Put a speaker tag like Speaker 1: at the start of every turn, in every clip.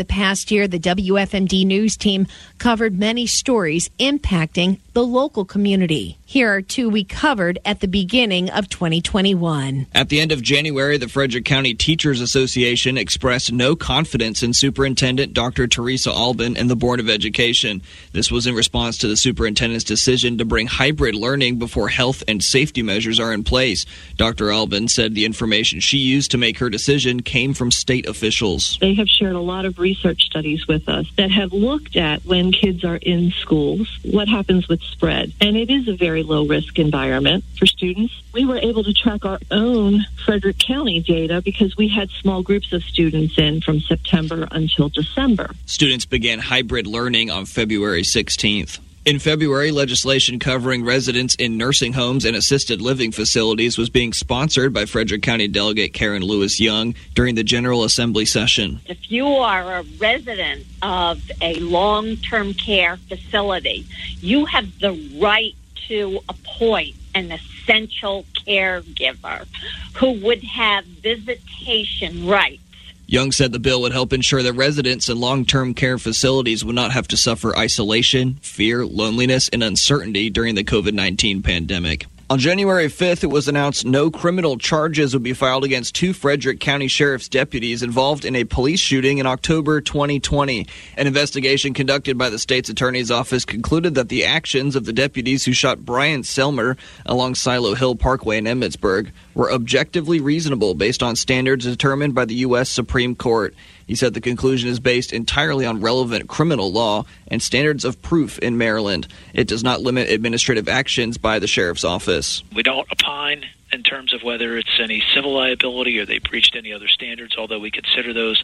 Speaker 1: The past year, the WFMD news team covered many stories impacting the local community. Here are two we covered at the beginning of 2021.
Speaker 2: At the end of January, the Frederick County Teachers Association expressed no confidence in Superintendent Dr. Theresa Alban and the Board of Education. This was in response to the superintendent's decision to bring hybrid learning before health and safety measures are in place. Dr. Albin said the information she used to make her decision came from state officials.
Speaker 3: They have shared a lot of research studies with us that have looked at when kids are in schools, what happens with spread. And it is a very low risk environment for students. We were able to track our own Frederick County data because we had small groups of students in from September until December.
Speaker 2: Students began hybrid learning on February 16th. In February, legislation covering residents in nursing homes and assisted living facilities was being sponsored by Frederick County Delegate Karen Lewis Young during the General Assembly session.
Speaker 4: If you are a resident of a long term care facility, you have the right to appoint an essential caregiver who would have visitation rights
Speaker 2: Young said the bill would help ensure that residents in long term care facilities would not have to suffer isolation, fear, loneliness, and uncertainty during the COVID 19 pandemic. On January 5th, it was announced no criminal charges would be filed against two Frederick County Sheriff's deputies involved in a police shooting in October 2020. An investigation conducted by the state's attorney's office concluded that the actions of the deputies who shot Brian Selmer along Silo Hill Parkway in Emmitsburg were objectively reasonable based on standards determined by the U.S. Supreme Court. He said the conclusion is based entirely on relevant criminal law and standards of proof in Maryland. It does not limit administrative actions by the sheriff's office.
Speaker 5: We don't opine in terms of whether it's any civil liability or they breached any other standards, although we consider those.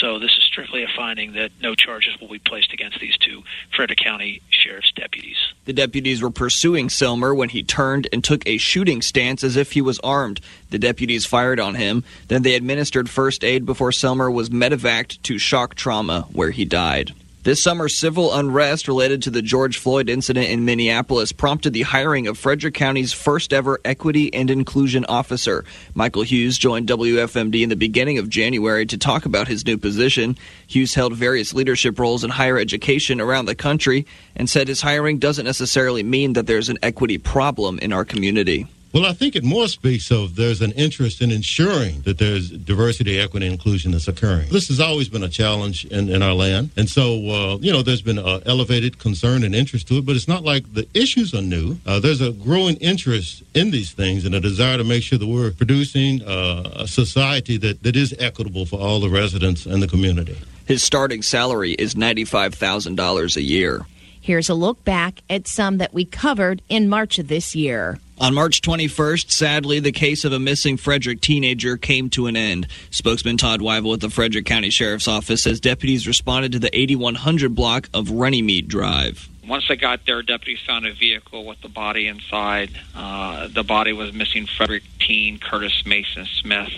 Speaker 5: So this is strictly a finding that no charges will be placed against these two Frederick County Sheriff's deputies.
Speaker 2: The deputies were pursuing Selmer when he turned and took a shooting stance as if he was armed. The deputies fired on him. Then they administered first aid before Selmer was medevaced to shock trauma, where he died. This summer, civil unrest related to the George Floyd incident in Minneapolis prompted the hiring of Frederick County's first ever equity and inclusion officer. Michael Hughes joined WFMD in the beginning of January to talk about his new position. Hughes held various leadership roles in higher education around the country and said his hiring doesn't necessarily mean that there's an equity problem in our community.
Speaker 6: Well, I think it more speaks of there's an interest in ensuring that there's diversity, equity, inclusion that's occurring. This has always been a challenge in, in our land. And so, uh, you know, there's been uh, elevated concern and interest to it, but it's not like the issues are new. Uh, there's a growing interest in these things and a desire to make sure that we're producing uh, a society that, that is equitable for all the residents and the community.
Speaker 2: His starting salary is $95,000 a year.
Speaker 1: Here's a look back at some that we covered in March of this year.
Speaker 2: On March 21st, sadly, the case of a missing Frederick teenager came to an end. Spokesman Todd Wivell at the Frederick County Sheriff's Office says deputies responded to the 8100 block of Runnymede Drive.
Speaker 7: Once they got there, deputies found a vehicle with the body inside. Uh, the body was missing Frederick teen Curtis Mason Smith,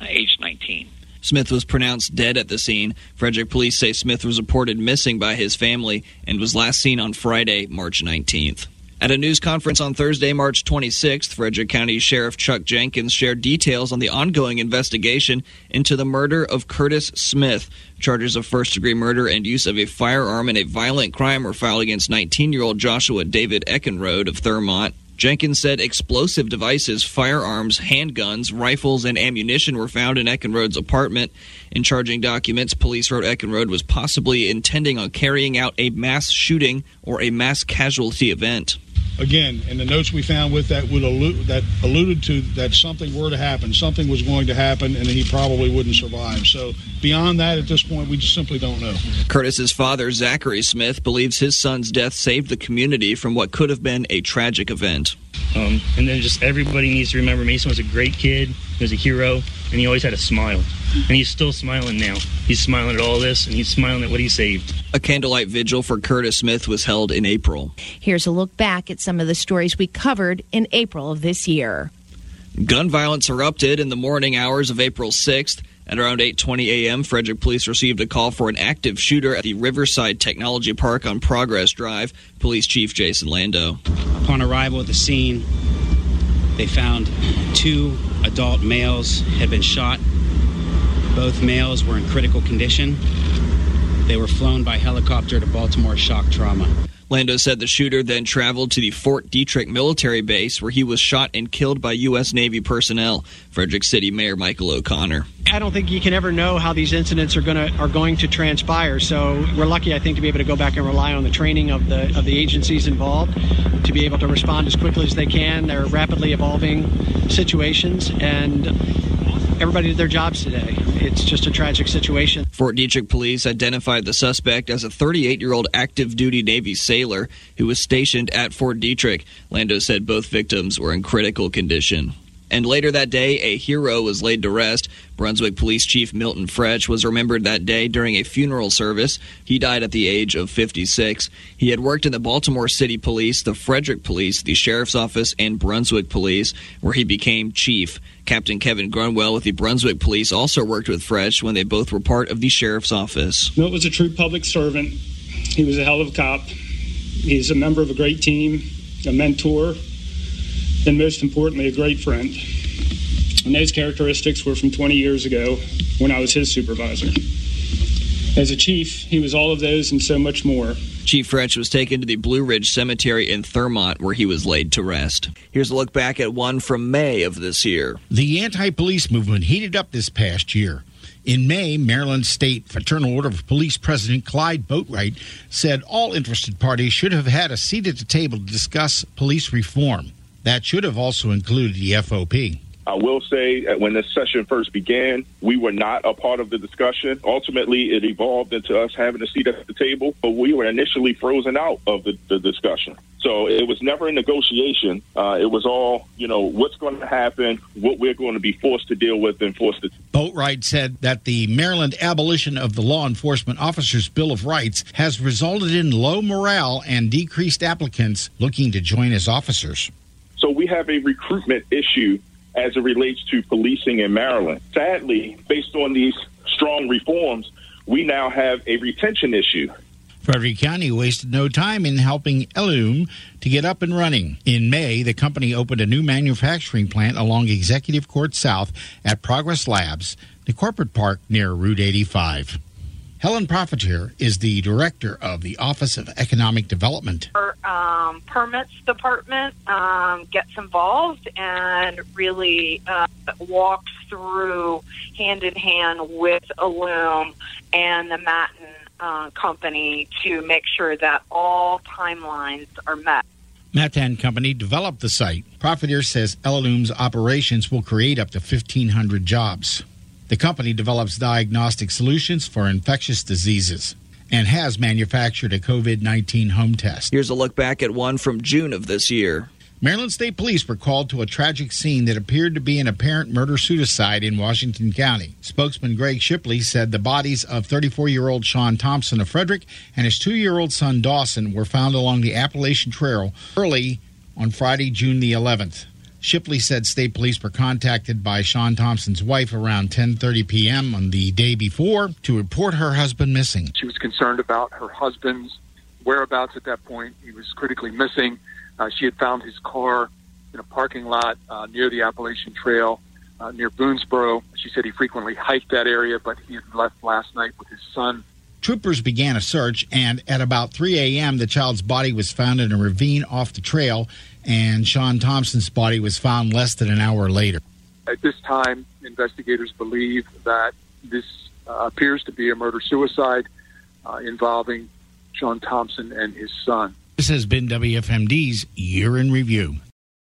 Speaker 7: uh, age 19.
Speaker 2: Smith was pronounced dead at the scene. Frederick police say Smith was reported missing by his family and was last seen on Friday, March 19th. At a news conference on Thursday, March 26th, Frederick County Sheriff Chuck Jenkins shared details on the ongoing investigation into the murder of Curtis Smith. Charges of first degree murder and use of a firearm in a violent crime were filed against 19 year old Joshua David Eckenrode of Thurmont. Jenkins said explosive devices, firearms, handguns, rifles, and ammunition were found in Eckenrode's apartment. In charging documents, police wrote Eckenrode was possibly intending on carrying out a mass shooting or a mass casualty event
Speaker 8: again, in the notes we found with that would allude, that alluded to that something were to happen, something was going to happen, and he probably wouldn't survive. So beyond that, at this point, we just simply don't know.
Speaker 2: Curtis's father, Zachary Smith, believes his son's death saved the community from what could have been a tragic event.
Speaker 9: Um, and then just everybody needs to remember Mason was a great kid. He was a hero, and he always had a smile. And he's still smiling now. He's smiling at all this, and he's smiling at what he saved.
Speaker 2: A candlelight vigil for Curtis Smith was held in April.
Speaker 1: Here's a look back at some of the stories we covered in April of this year.
Speaker 2: Gun violence erupted in the morning hours of April 6th. At around 8:20 a.m., Frederick police received a call for an active shooter at the Riverside Technology Park on Progress Drive. Police Chief Jason Lando.
Speaker 10: Upon arrival at the scene, they found two adult males had been shot Both males were in critical condition. They were flown by helicopter to Baltimore shock trauma.
Speaker 2: Lando said the shooter then traveled to the Fort Detrick military base where he was shot and killed by U.S. Navy personnel. Frederick City Mayor Michael O'Connor.
Speaker 11: I don't think you can ever know how these incidents are going to are going to transpire. So we're lucky, I think, to be able to go back and rely on the training of the of the agencies involved to be able to respond as quickly as they can. They're rapidly evolving situations, and everybody did their jobs today. It's just a tragic situation.
Speaker 2: Fort Detrick police identified the suspect as a 38 year old active duty Navy sailor who was stationed at Fort Detrick. Lando said both victims were in critical condition. And later that day, a hero was laid to rest. Brunswick Police Chief Milton Frech was remembered that day during a funeral service. He died at the age of 56. He had worked in the Baltimore City Police, the Frederick Police, the Sheriff's Office, and Brunswick Police, where he became chief. Captain Kevin Grunwell with the Brunswick Police also worked with Frech when they both were part of the Sheriff's Office.
Speaker 12: Milt was a true public servant. He was a hell of a cop. He's a member of a great team, a mentor, and most importantly, a great friend. And those characteristics were from 20 years ago when I was his supervisor. As a chief, he was all of those and so much more.
Speaker 2: Chief Frech was taken to the Blue Ridge Cemetery in Thurmont, where he was laid to rest. Here's a look back at one from May of this year.
Speaker 13: The anti police movement heated up this past year. In May, Maryland State Fraternal Order of Police President Clyde Boatwright said all interested parties should have had a seat at the table to discuss police reform. That should have also included the FOP.
Speaker 14: I will say that when this session first began, we were not a part of the discussion. Ultimately, it evolved into us having a seat at the table, but we were initially frozen out of the, the discussion. So it was never a negotiation. Uh, it was all, you know, what's going to happen, what we're going to be forced to deal with and forced to.
Speaker 13: Boatwright said that the Maryland abolition of the Law Enforcement Officers Bill of Rights has resulted in low morale and decreased applicants looking to join as officers.
Speaker 14: Have a recruitment issue as it relates to policing in Maryland. Sadly, based on these strong reforms, we now have a retention issue.
Speaker 13: Frederick County wasted no time in helping Ellume to get up and running. In May, the company opened a new manufacturing plant along Executive Court South at Progress Labs, the corporate park near Route 85. Helen Propheter is the director of the Office of Economic Development.
Speaker 15: Um, permits department um, gets involved and really uh, walks through hand in hand with Ellume and the Matan uh, company to make sure that all timelines are met.
Speaker 13: Matan Company developed the site. Propheter says Ellume's operations will create up to 1,500 jobs. The company develops diagnostic solutions for infectious diseases and has manufactured a COVID 19 home test.
Speaker 2: Here's a look back at one from June of this year.
Speaker 13: Maryland State Police were called to a tragic scene that appeared to be an apparent murder suicide in Washington County. Spokesman Greg Shipley said the bodies of 34 year old Sean Thompson of Frederick and his two year old son Dawson were found along the Appalachian Trail early on Friday, June the 11th. Shipley said state police were contacted by Sean Thompson's wife around 10:30 p.m. on the day before to report her husband missing.
Speaker 16: She was concerned about her husband's whereabouts at that point. He was critically missing. Uh, she had found his car in a parking lot uh, near the Appalachian Trail uh, near Boonsboro. She said he frequently hiked that area, but he had left last night with his son.
Speaker 13: Troopers began a search, and at about 3 a.m., the child's body was found in a ravine off the trail, and Sean Thompson's body was found less than an hour later.
Speaker 16: At this time, investigators believe that this uh, appears to be a murder suicide uh, involving Sean Thompson and his son.
Speaker 13: This has been WFMD's Year in Review.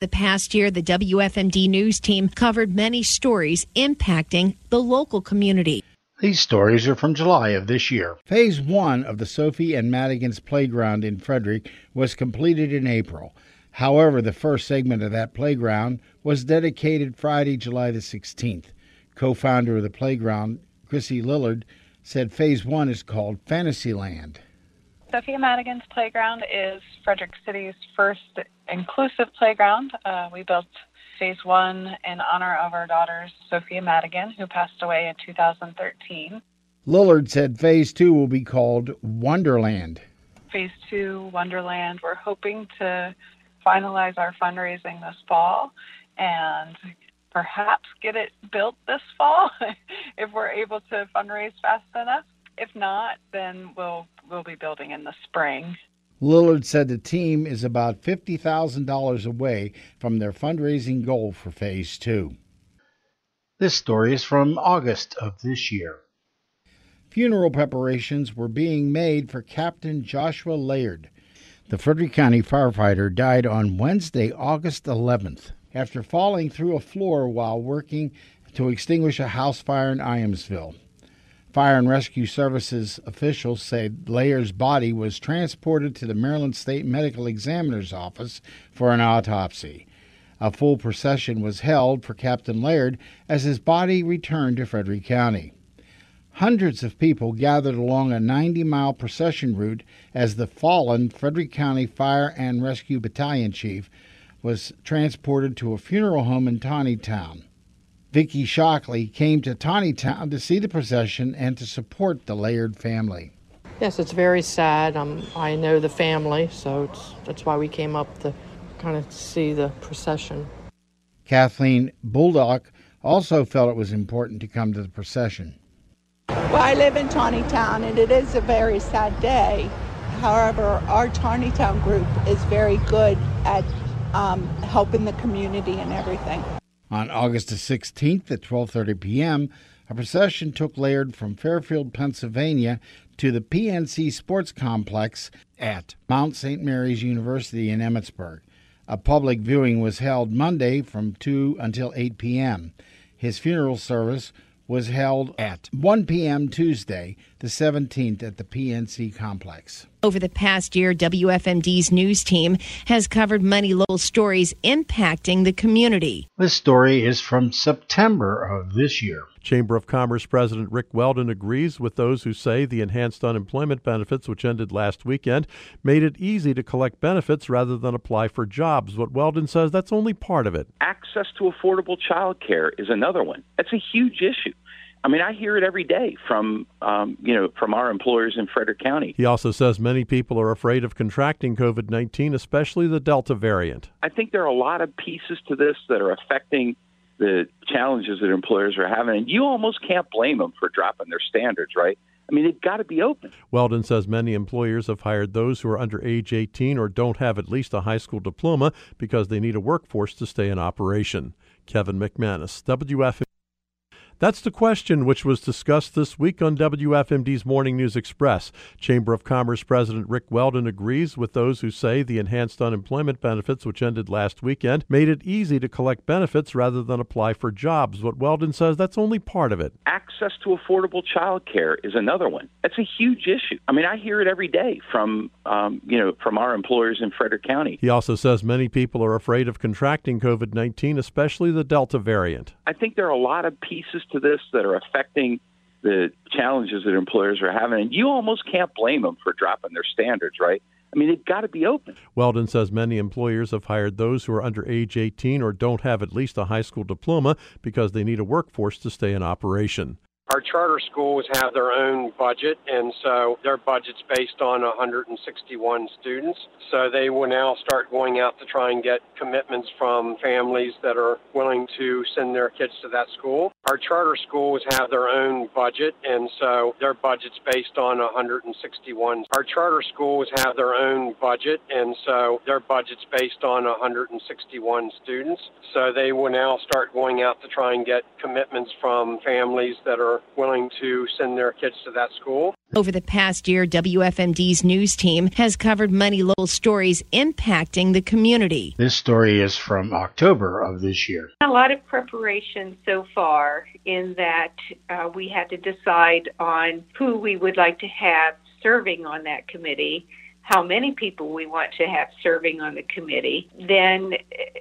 Speaker 1: The past year, the WFMD news team covered many stories impacting the local community.
Speaker 13: These stories are from July of this year. Phase one of the Sophie and Madigan's playground in Frederick was completed in April. However, the first segment of that playground was dedicated Friday, July the 16th. Co founder of the playground, Chrissy Lillard, said phase one is called Fantasyland.
Speaker 17: Sophia Madigan's Playground is Frederick City's first inclusive playground. Uh, we built phase one in honor of our daughter, Sophia Madigan, who passed away in 2013.
Speaker 13: Lillard said phase two will be called Wonderland.
Speaker 17: Phase two, Wonderland, we're hoping to finalize our fundraising this fall and perhaps get it built this fall if we're able to fundraise fast enough. If not, then we'll we'll be building in the spring.
Speaker 13: Lillard said the team is about $50,000 away from their fundraising goal for phase 2. This story is from August of this year. Funeral preparations were being made for Captain Joshua Laird. The Frederick County firefighter died on Wednesday, August 11th, after falling through a floor while working to extinguish a house fire in Ijamsville. Fire and Rescue Services officials say Laird's body was transported to the Maryland State Medical Examiner's office for an autopsy. A full procession was held for Captain Laird as his body returned to Frederick County. Hundreds of people gathered along a 90 mile procession route as the fallen Frederick County Fire and Rescue Battalion chief was transported to a funeral home in Taneytown. Vicki Shockley came to Taneytown to see the procession and to support the Laird family.
Speaker 18: Yes, it's very sad. Um, I know the family, so that's why we came up to kind of see the procession.
Speaker 13: Kathleen Bulldog also felt it was important to come to the procession.
Speaker 19: Well, I live in Taneytown, and it is a very sad day. However, our Taneytown group is very good at um, helping the community and everything.
Speaker 13: On August the 16th at 12:30 p.m., a procession took Laird from Fairfield, Pennsylvania to the PNC Sports Complex at Mount St. Mary's University in Emmitsburg. A public viewing was held Monday from 2 until 8 p.m. His funeral service was held at 1 p.m. Tuesday, the 17th, at the PNC complex.
Speaker 1: Over the past year, WFMD's news team has covered many local stories impacting the community.
Speaker 13: This story is from September of this year.
Speaker 20: Chamber of Commerce President Rick Weldon agrees with those who say the enhanced unemployment benefits, which ended last weekend, made it easy to collect benefits rather than apply for jobs. But Weldon says that's only part of it.
Speaker 21: Access to affordable child care is another one. That's a huge issue. I mean, I hear it every day from um, you know from our employers in Frederick County.
Speaker 20: He also says many people are afraid of contracting COVID nineteen, especially the Delta variant.
Speaker 21: I think there are a lot of pieces to this that are affecting the challenges that employers are having, and you almost can't blame them for dropping their standards, right? I mean, they've got to be open.
Speaker 20: Weldon says many employers have hired those who are under age 18 or don't have at least a high school diploma because they need a workforce to stay in operation. Kevin McManus, WFM. That's the question which was discussed this week on WFMD's Morning News Express. Chamber of Commerce President Rick Weldon agrees with those who say the enhanced unemployment benefits, which ended last weekend, made it easy to collect benefits rather than apply for jobs. But Weldon says that's only part of it.
Speaker 21: Access to affordable child care is another one. That's a huge issue. I mean, I hear it every day from um, you know from our employers in Frederick County.
Speaker 20: He also says many people are afraid of contracting COVID 19, especially the Delta variant.
Speaker 21: I think there are a lot of pieces to this that are affecting the challenges that employers are having, and you almost can't blame them for dropping their standards, right? I mean, they've got to be open.
Speaker 20: Weldon says many employers have hired those who are under age 18 or don't have at least a high school diploma because they need a workforce to stay in operation.
Speaker 22: Our charter schools have their own budget, and so their budget's based on 161 students. So they will now start going out to try and get commitments from families that are willing to send their kids to that school. Our charter schools have their own budget, and so their budget's based on 161. Our charter schools have their own budget, and so their budget's based on 161 students. So they will now start going out to try and get commitments from families that are willing to send their kids to that school.
Speaker 1: Over the past year, WFMD's news team has covered many local stories impacting the community.
Speaker 13: This story is from October of this year.
Speaker 23: A lot of preparation so far, in that uh, we had to decide on who we would like to have serving on that committee how many people we want to have serving on the committee, then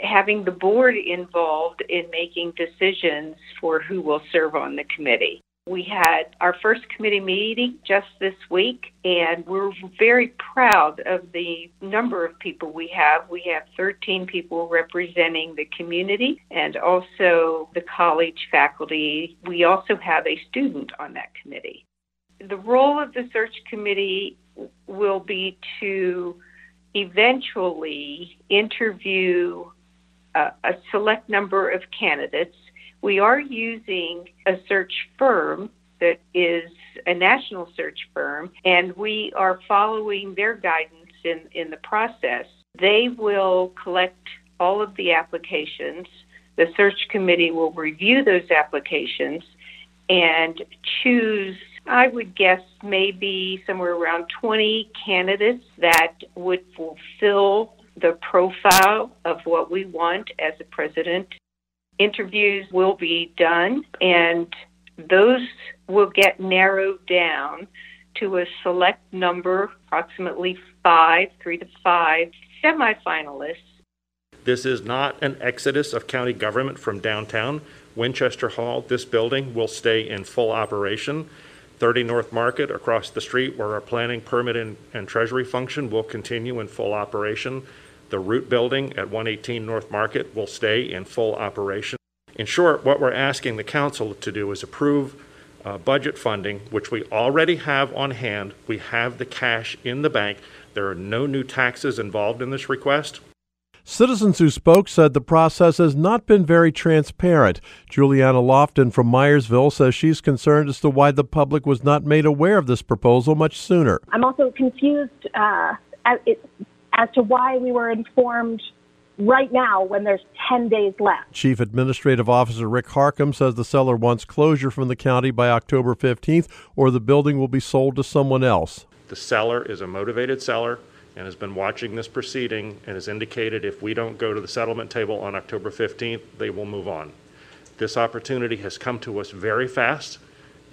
Speaker 23: having the board involved in making decisions for who will serve on the committee. We had our first committee meeting just this week, and we're very proud of the number of people we have. We have 13 people representing the community and also the college faculty. We also have a student on that committee. The role of the search committee will be to eventually interview a, a select number of candidates. We are using a search firm that is a national search firm, and we are following their guidance in, in the process. They will collect all of the applications. The search committee will review those applications and choose, I would guess, maybe somewhere around 20 candidates that would fulfill the profile of what we want as a president. Interviews will be done, and those will get narrowed down to a select number, approximately five, three to five semifinalists.
Speaker 24: This is not an exodus of county government from downtown. Winchester Hall, this building will stay in full operation. 30 North Market across the street, where our planning, permit, and, and treasury function will continue in full operation. The root building at 118 North Market will stay in full operation. In short, what we're asking the council to do is approve uh, budget funding, which we already have on hand. We have the cash in the bank. There are no new taxes involved in this request.
Speaker 20: Citizens who spoke said the process has not been very transparent. Juliana Lofton from Myersville says she's concerned as to why the public was not made aware of this proposal much sooner.
Speaker 25: I'm also confused uh, it, as to why we were informed right now when there's 10 days left.
Speaker 20: Chief Administrative Officer Rick Harcum says the seller wants closure from the county by October 15th or the building will be sold to someone else.
Speaker 24: The seller is a motivated seller and has been watching this proceeding and has indicated if we don't go to the settlement table on October 15th, they will move on. This opportunity has come to us very fast,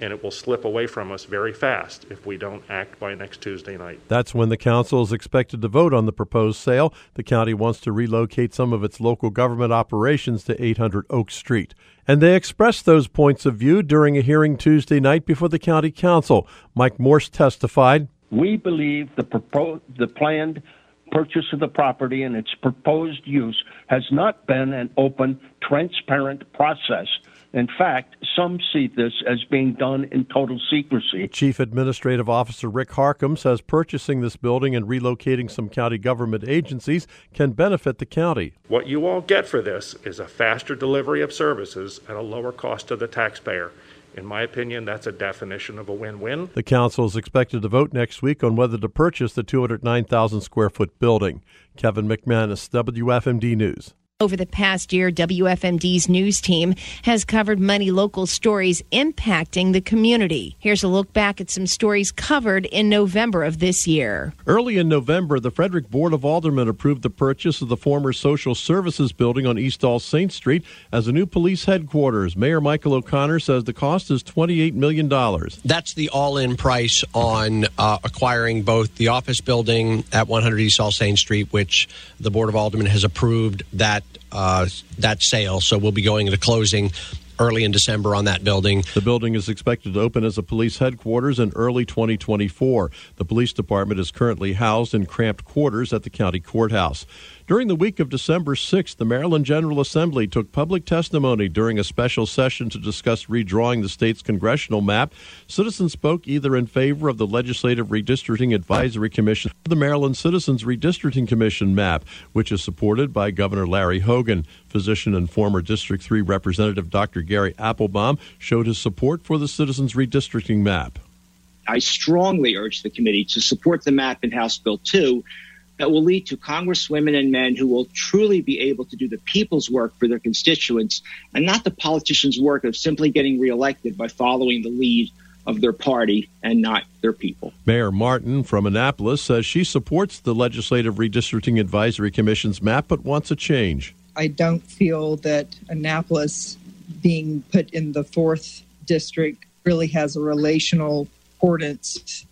Speaker 24: and it will slip away from us very fast if we don't act by next Tuesday night.
Speaker 20: That's when the council is expected to vote on the proposed sale. The county wants to relocate some of its local government operations to 800 Oak Street. And they expressed those points of view during a hearing Tuesday night before the county council. Mike Morse testified.
Speaker 26: We believe the proposed, the planned purchase of the property and its proposed use has not been an open, transparent process. In fact, some see this as being done in total secrecy.
Speaker 20: Chief Administrative Officer Rick Harcum says purchasing this building and relocating some county government agencies can benefit the county.
Speaker 24: What you all get for this is a faster delivery of services at a lower cost to the taxpayer. In my opinion, that's a definition of a win win.
Speaker 20: The council is expected to vote next week on whether to purchase the 209,000 square foot building. Kevin McManus, WFMD News.
Speaker 1: Over the past year, WFMD's news team has covered many local stories impacting the community. Here's a look back at some stories covered in November of this year.
Speaker 20: Early in November, the Frederick Board of Aldermen approved the purchase of the former Social Services Building on East All Saints Street as a new police headquarters. Mayor Michael O'Connor says the cost is $28 million.
Speaker 27: That's the all in price on uh, acquiring both the office building at 100 East All Saints Street, which the Board of Aldermen has approved that uh, that sale. So we'll be going into closing early in December on that building.
Speaker 20: The building is expected to open as a police headquarters in early 2024. The police department is currently housed in cramped quarters at the county courthouse. During the week of December 6th, the Maryland General Assembly took public testimony during a special session to discuss redrawing the state's congressional map. Citizens spoke either in favor of the Legislative Redistricting Advisory Commission or the Maryland Citizens Redistricting Commission map, which is supported by Governor Larry Hogan. Physician and former District 3 Representative Dr. Gary Applebaum showed his support for the Citizens Redistricting map.
Speaker 28: I strongly urge the committee to support the map in House Bill 2 that will lead to congresswomen and men who will truly be able to do the people's work for their constituents and not the politicians' work of simply getting reelected by following the lead of their party and not their people.
Speaker 20: Mayor Martin from Annapolis says she supports the Legislative Redistricting Advisory Commission's map but wants a change.
Speaker 29: I don't feel that Annapolis being put in the fourth district really has a relational importance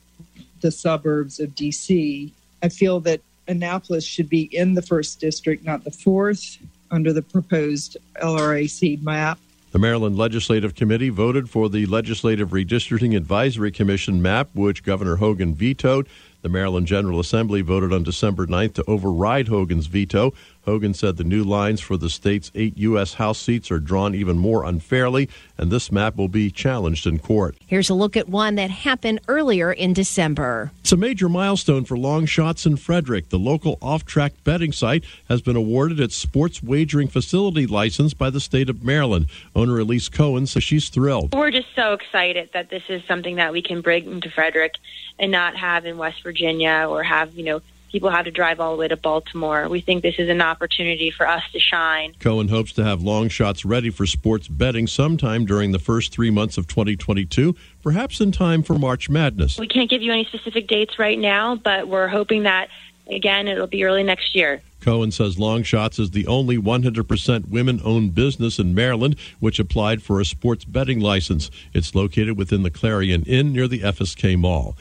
Speaker 29: the suburbs of DC. I feel that Annapolis should be in the first district, not the fourth, under the proposed LRAC map.
Speaker 20: The Maryland Legislative Committee voted for the Legislative Redistricting Advisory Commission map, which Governor Hogan vetoed. The Maryland General Assembly voted on December 9th to override Hogan's veto. Hogan said the new lines for the state's eight U.S. House seats are drawn even more unfairly, and this map will be challenged in court.
Speaker 1: Here's a look at one that happened earlier in December.
Speaker 20: It's a major milestone for long shots in Frederick. The local off track betting site has been awarded its sports wagering facility license by the state of Maryland. Owner Elise Cohen says she's thrilled.
Speaker 30: We're just so excited that this is something that we can bring to Frederick and not have in West Virginia or have, you know, people have to drive all the way to Baltimore. We think this is an opportunity for us to shine.
Speaker 20: Cohen hopes to have long shots ready for sports betting sometime during the first three months of 2022, perhaps in time for March Madness.
Speaker 30: We can't give you any specific dates right now, but we're hoping that, again, it'll be early next year.
Speaker 20: Cohen says Long Shots is the only 100% women owned business in Maryland which applied for a sports betting license. It's located within the Clarion Inn near the FSK Mall.